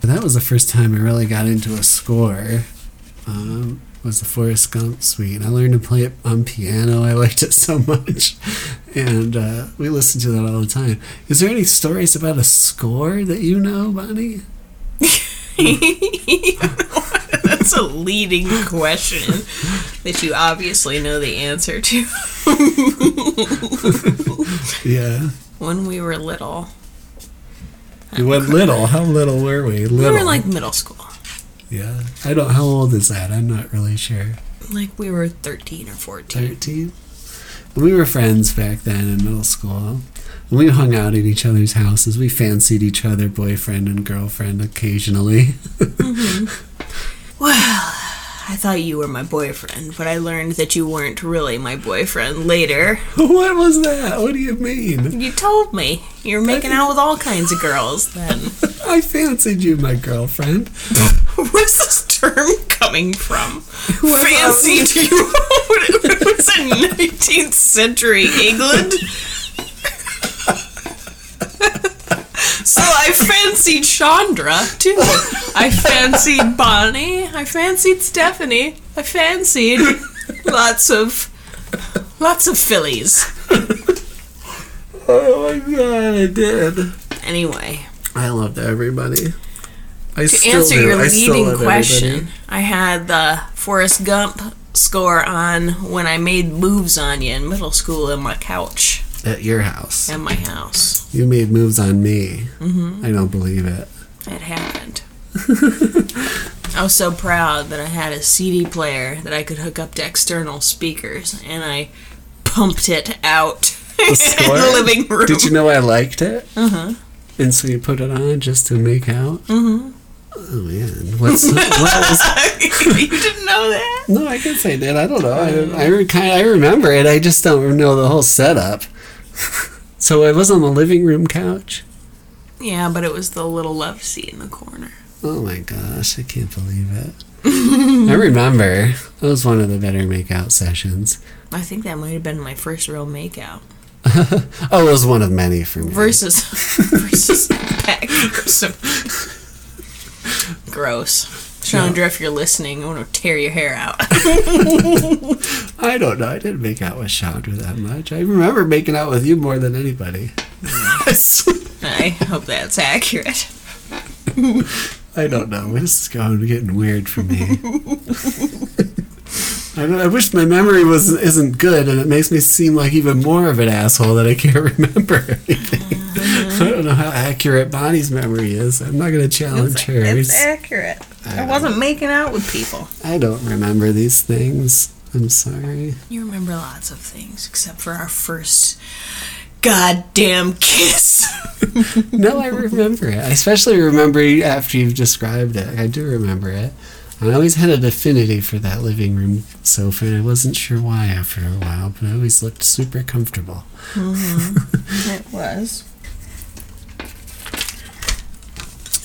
But that was the first time I really got into a score. um, was the Forrest Gump suite. And I learned to play it on piano. I liked it so much, and uh, we listened to that all the time. Is there any stories about a score that you know, Bonnie? <laughs> <laughs> That's a leading question that you obviously know the answer to. <laughs> Yeah. When we were little, You went little. How little were we? Little. we were like middle school. yeah. I don't. How old is that? I'm not really sure. Like we were 13 or 14. 13. We were friends back then in middle school. We hung out at each other's houses. We fancied each other boyfriend and girlfriend occasionally. <laughs> Well, I thought you were my boyfriend, but I learned that you weren't really my boyfriend later. <laughs> what was that? What do you mean? You told me you were making out with all kinds of girls then. <laughs> I fancied you, my girlfriend. Where's this term coming from? Fancied you? it was in 19th century England. <laughs> so I fancied Chandra too. I fancied Bonnie. I fancied Stephanie. I fancied lots of lots of fillies. Oh my god, I did. Anyway, I loved everybody. I to still answer do. your I leading question, everybody. I had the Forrest Gump score on when I made moves on you in middle school in my couch At your house. in my house. You made moves on me. Mm-hmm. I don't believe it. It happened. <laughs> I was so proud that I had a CD player that I could hook up to external speakers, and I pumped it out The <laughs> in the living room. Did you know I liked it? Uh huh. And so you put it on just to make out? Mm-hmm. Oh man, what's what was? <laughs> you didn't know that? No, I guess I did. I don't know. I I re- kind I remember it. I just don't know the whole setup. <laughs> so I was on the living room couch. Yeah, but it was the little love seat in the corner. Oh my gosh, I can't believe it. <laughs> I remember. It was one of the better makeout sessions. I think that might have been my first real makeout. Oh, it was one of many for me. versus versus Pat Gruesome. Gross. Chandra, if you're listening, I want to tear your hair out. <laughs> I don't know. I didn't make out with Chandra that much. I remember making out with you more than anybody. <laughs> I. I hope that's accurate. <laughs> I don't know. This is going getting weird for me. I, I wish my memory was isn't good, and it makes me seem like even more of an asshole that I can't remember anything. <laughs> I don't know how accurate Bonnie's memory is. I'm not going to challenge hers. accurate. I wasn't making out with people. I don't remember these things. I'm sorry. You remember lots of things, except for our first goddamn kiss. <laughs> No, I remember it. I especially remember after you've described it. I do remember it. I always had an affinity for that living room sofa, and I wasn't sure why after a while, but it always looked super comfortable. Mm-hmm. <laughs> it was.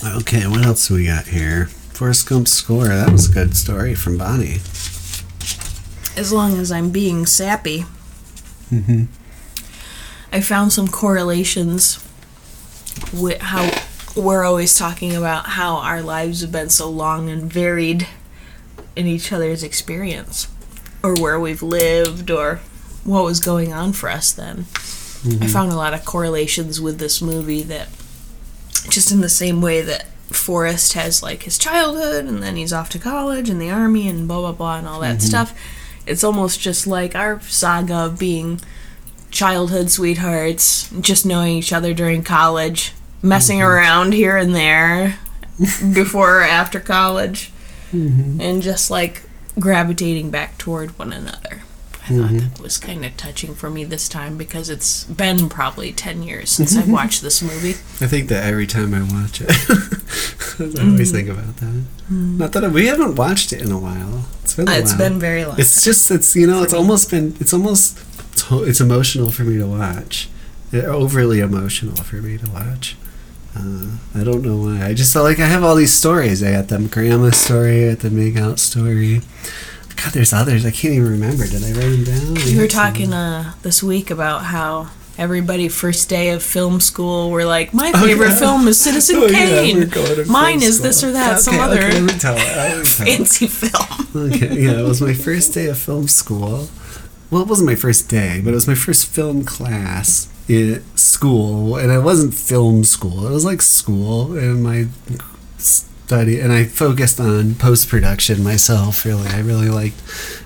Okay, what else do we got here? Forrest Gump score. That was a good story from Bonnie. As long as I'm being sappy. Hmm. I found some correlations with how we're always talking about how our lives have been so long and varied in each other's experience, or where we've lived, or what was going on for us then. I found a lot of correlations with this movie that, just in the same way that Forrest has like his childhood and then he's off to college and the army and blah blah blah and all that mm-hmm. stuff, it's almost just like our saga of being childhood sweethearts, just knowing each other during college, messing mm-hmm. around here and there <laughs> before or after college, mm-hmm. and just like gravitating back toward one another. I thought mm-hmm. that was kind of touching for me this time because it's been probably 10 years since I've mm-hmm. watched this movie. I think that every time I watch it, <laughs> I always think about that. Mm-hmm. Not that I, we haven't watched it in a while. It's been a It's while. been very long. It's just it's you know it's almost been it's almost to- it's emotional for me to watch. It, overly emotional for me to watch. Uh, I don't know why. I just felt like I have all these stories. I got the grandma story, I got the make out story. God, there's others I can't even remember. Did I write them down? We were talking uh, this week about how everybody first day of film school were like, my Oh, favorite yeah. film is Citizen <laughs> Oh, Kane. to Mine is this or that, some Okay, other okay, me tell it. Let me tell it. fancy film. Okay, yeah, it was my first day of film school. Well, it wasn't my first day, but it was my first film class in school, and it wasn't film school. It was like school, and my study, and I focused on post production myself. Really, I really liked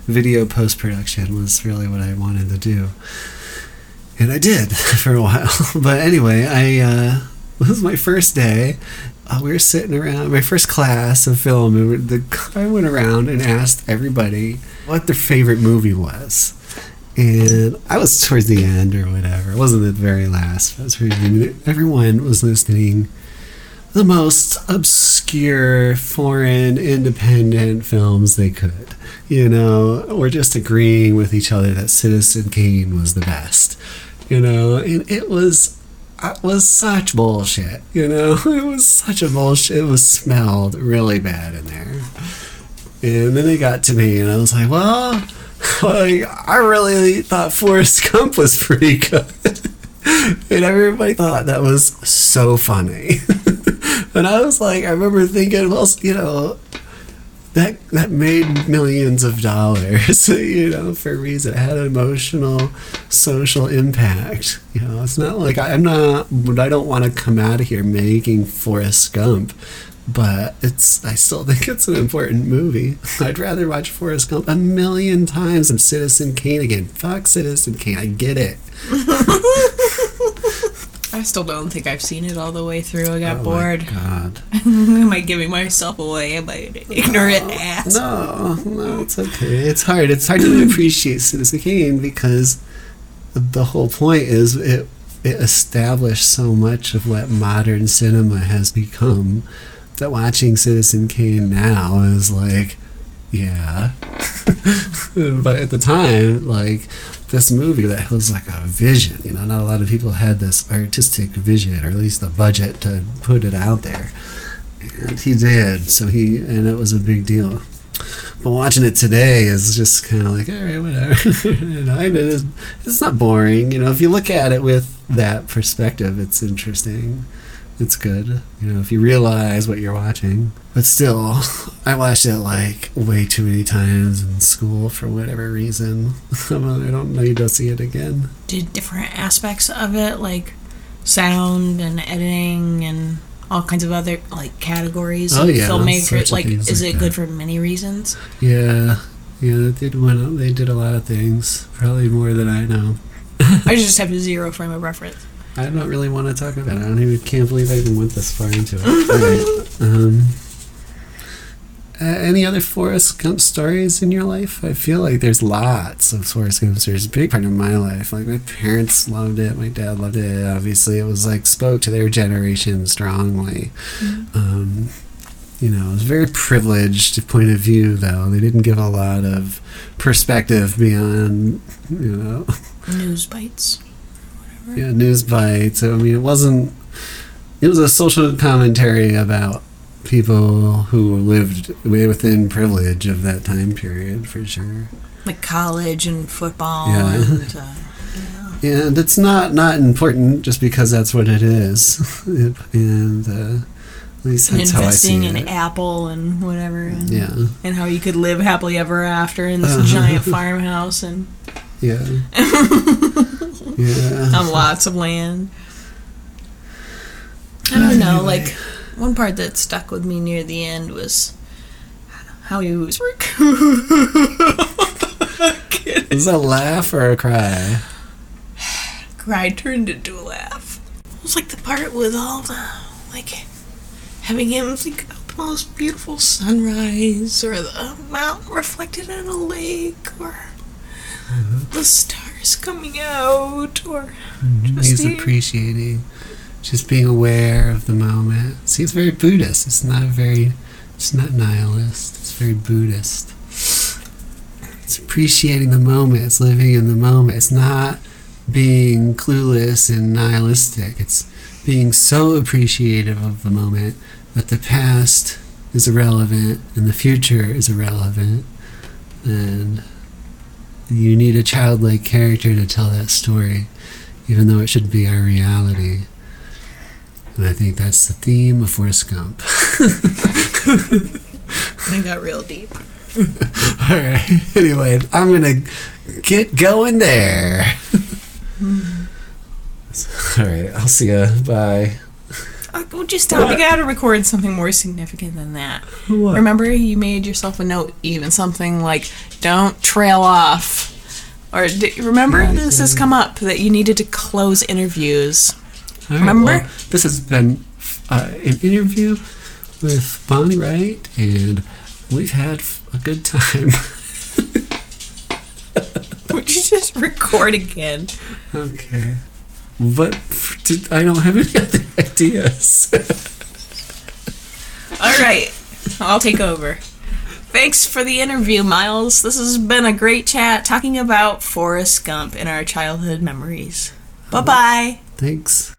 video post production. Was really what I wanted to do, and I did <laughs> for a while. <laughs> But anyway, I uh, <laughs> was my first day. Uh, we were sitting around my first class of film, and the I went around and asked everybody what their favorite movie was. And I was towards the end or whatever. It wasn't the very last. It was end. Everyone was listening the most obscure foreign independent films they could. You know, or just agreeing with each other that Citizen Kane was the best. You know, and it was it was such bullshit. You know, <laughs> it was such a bullshit. It was smelled really bad in there. And then they got to me, and I was like, well, <laughs> like, I really thought Forrest Gump was pretty good. <laughs> and everybody thought that was so funny. And I was like, I remember thinking, well, you know, that that made millions of dollars, <laughs> you know, for a reason. It had an emotional, social impact. You know, it's not like I, I'm not, but I don't want to come out of here making Forrest Gump, but it's, I still <laughs> think it's an important movie. I'd rather watch Forrest Gump a million times than Citizen Kane again. Fuck Citizen Kane, I get it. <laughs> I still don't think I've seen it all the way through. I got Oh my bored. God. <laughs> Am I giving myself away? Am I an ignorant ass? No, no, it's okay. It's hard. It's hard to appreciate Citizen Kane because the whole point is it it established so much of what modern cinema has become that watching Citizen Kane now is like, yeah. <laughs> but at the time, like this movie that was like a vision, you know, not a lot of people had this artistic vision or at least the budget to put it out there. And he did, so he and it was a big deal. But watching it today is just kind of like, all right, whatever. <laughs> you know, and it is, it's not boring. You know, if you look at it with that perspective, it's interesting. It's good. You know, if you realize what you're watching. But still, <laughs> I watched it like way too many times in school for whatever reason. <laughs> I don't need to see it again. Did different aspects of it, like sound and editing and all kinds of other like categories Oh, yeah, filmmaker. sorts of Like, is like it good for many reasons? Yeah, yeah, they did one. They did a lot of things, probably more than I know. <laughs> I just have a zero frame of reference. I don't really want to talk about it. I don't even can't believe I even went this far into it. <laughs> All right. Um, uh, any other Forrest Gump stories in your life? I feel like there's lots of Forrest Gump stories. A big part of my life. Like my parents loved it. My dad loved it. Obviously, it was like spoke to their generation strongly. Um, you know, it was a very privileged point of view, though. They didn't give a lot of perspective beyond, you know, News bites. Yeah, news bites. I mean, it wasn't. It was a social commentary about people who lived way within privilege of that time period, for sure. Like college and football Yeah. and uh, <laughs> And it's not not important just because that's what it is. <laughs> And uh, at least that's how I see investing in it. Apple and whatever. And, Yeah, and how you could live happily ever after in this Uh-huh. giant <laughs> farmhouse and yeah, yeah. on lots of land. I don't know, like one part that stuck with me near the end was how he was Is that a laugh or a cry? cry turned into a laugh. It was like the part with all the like having him think about the most beautiful sunrise or the mountain reflected in a lake or mm-hmm. the stars coming out or mm-hmm. just He's the- appreciating, just being aware of the moment. See, it's very Buddhist. It's not very, it's not nihilist. It's very Buddhist. It's appreciating the moment. It's living in the moment. It's not being clueless and nihilistic. It's being so appreciative of the moment that the past is irrelevant and the future is irrelevant. And you need a childlike character to tell that story. even though it should be our reality. And I think that's the theme of Forrest Gump. <laughs> I got real deep. <laughs> All right. <laughs> Anyway, I'm gonna get going there. All right. I'll see ya. Bye. Uh, well, just stop. You gotta record something more significant than that. What? Remember, you made yourself a note, even something like "Don't trail off," or d- remember this has come up that you needed to close interviews. All right, Remember? well, this has been uh, an interview with Bonnie Wright, and we've had a good time. <laughs> Would you just record again? okay. But did, I don't have any <laughs> other ideas. All right, I'll take over. Thanks for the interview, Myles. This has been a great chat talking about Forrest Gump and our childhood memories. Bye bye. Thanks.